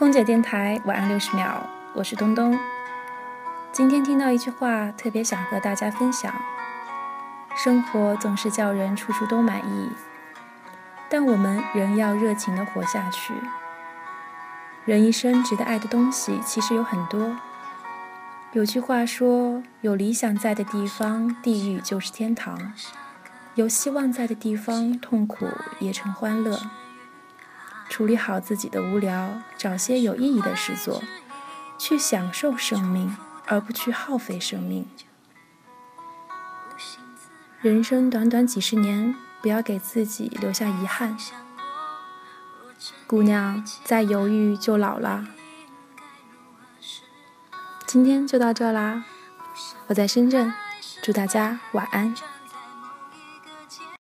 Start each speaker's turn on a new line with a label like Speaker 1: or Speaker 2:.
Speaker 1: 空姐电台晚安六十秒，我是东东。今天听到一句话，特别想和大家分享：生活总是叫人处处都满意，但我们仍要热情的活下去。人一生值得爱的东西其实有很多。有句话说：“有理想在的地方，地狱就是天堂；有希望在的地方，痛苦也成欢乐。”处理好自己的无聊，找些有意义的事做，去享受生命，而不去耗费生命。人生短短几十年，不要给自己留下遗憾。姑娘，再犹豫就老了。今天就到这啦，我在深圳，祝大家晚安。